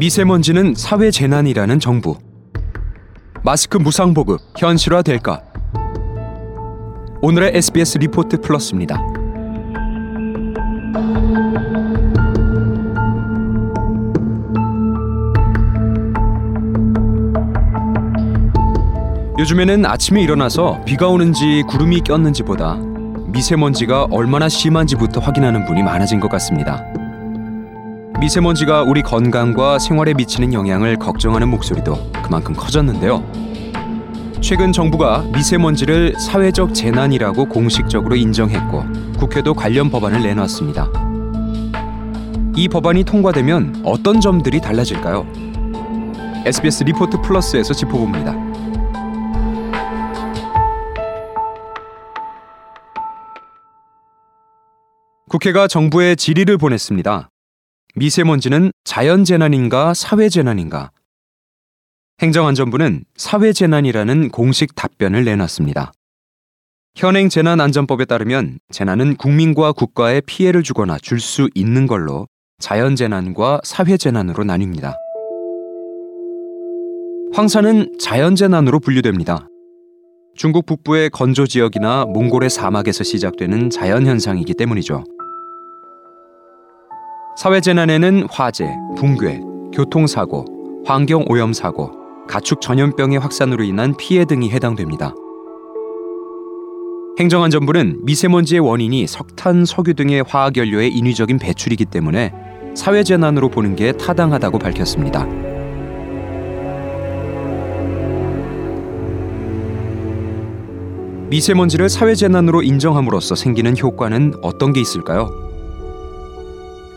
미세먼지는 사회 재난이라는 정부. 마스크 무상 보급 현실화 될까? 오늘의 SBS 리포트 플러스입니다. 요즘에는 아침에 일어나서 비가 오는지 구름이 꼈는지보다 미세먼지가 얼마나 심한지부터 확인하는 분이 많아진 것 같습니다. 미세먼지가 우리 건강과 생활에 미치는 영향을 걱정하는 목소리도 그만큼 커졌는데요. 최근 정부가 미세먼지를 사회적 재난이라고 공식적으로 인정했고 국회도 관련 법안을 내놨습니다. 이 법안이 통과되면 어떤 점들이 달라질까요? SBS 리포트 플러스에서 짚어봅니다. 국회가 정부에 질의를 보냈습니다. 미세먼지는 자연재난인가 사회재난인가? 행정안전부는 사회재난이라는 공식 답변을 내놨습니다. 현행 재난안전법에 따르면 재난은 국민과 국가에 피해를 주거나 줄 수 있는 걸로 자연재난과 사회재난으로 나뉩니다. 황사는 자연재난으로 분류됩니다. 중국 북부의 건조 지역이나 몽골의 사막에서 시작되는 자연현상이기 때문이죠. 사회재난에는 화재, 붕괴, 교통사고, 환경오염사고, 가축 전염병의 확산으로 인한 피해 등이 해당됩니다. 행정안전부는 미세먼지의 원인이 석탄, 석유 등의 화학연료의 인위적인 배출이기 때문에 사회재난으로 보는 게 타당하다고 밝혔습니다. 미세먼지를 사회재난으로 인정함으로써 생기는 효과는 어떤 게 있을까요?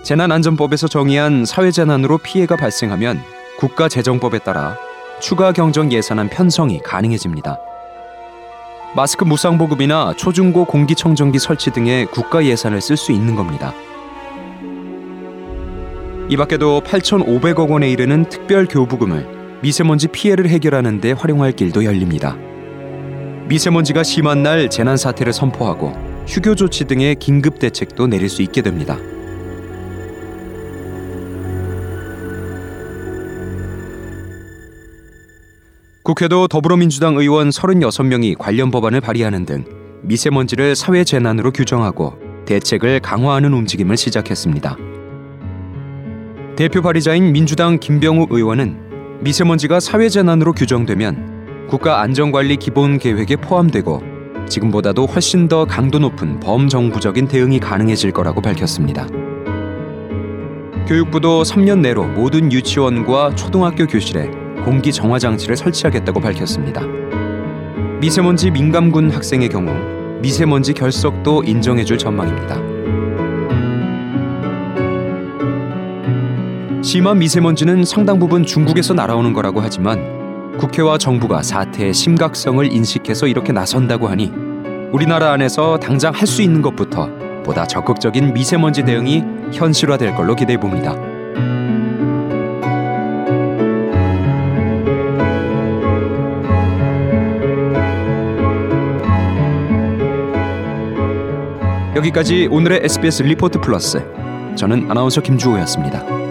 재난안전법에서 정의한 사회재난으로 피해가 발생하면 국가재정법에 따라 추가 경정 예산안 편성이 가능해집니다. 마스크 무상 보급이나 초중고 공기청정기 설치 등의 국가 예산을 쓸 수 있는 겁니다. 이 밖에도 8,500억 원에 이르는 특별 교부금을 미세먼지 피해를 해결하는 데 활용할 길도 열립니다. 미세먼지가 심한 날 재난 사태를 선포하고 휴교 조치 등의 긴급 대책도 내릴 수 있게 됩니다. 국회도 더불어민주당 의원 36명이 관련 법안을 발의하는 등 미세먼지를 사회 재난으로 규정하고 대책을 강화하는 움직임을 시작했습니다. 대표 발의자인 민주당 김병욱 의원은 미세먼지가 사회 재난으로 규정되면 국가 안전관리 기본 계획에 포함되고 지금보다도 훨씬 더 강도 높은 범정부적인 대응이 가능해질 거라고 밝혔습니다. 교육부도 3년 내로 모든 유치원과 초등학교 교실에 공기 정화 장치를 설치하겠다고 밝혔습니다. 미세먼지 민감군 학생의 경우 미세먼지 결석도 인정해줄 전망입니다. 심한 미세먼지는 상당 부분 중국에서 날아오는 거라고 하지만 국회와 정부가 사태의 심각성을 인식해서 이렇게 나선다고 하니 우리나라 안에서 당장 할 수 있는 것부터 보다 적극적인 미세먼지 대응이 현실화될 걸로 기대해 봅니다. 여기까지 오늘의 SBS 리포트 플러스. 저는 아나운서 김주호였습니다.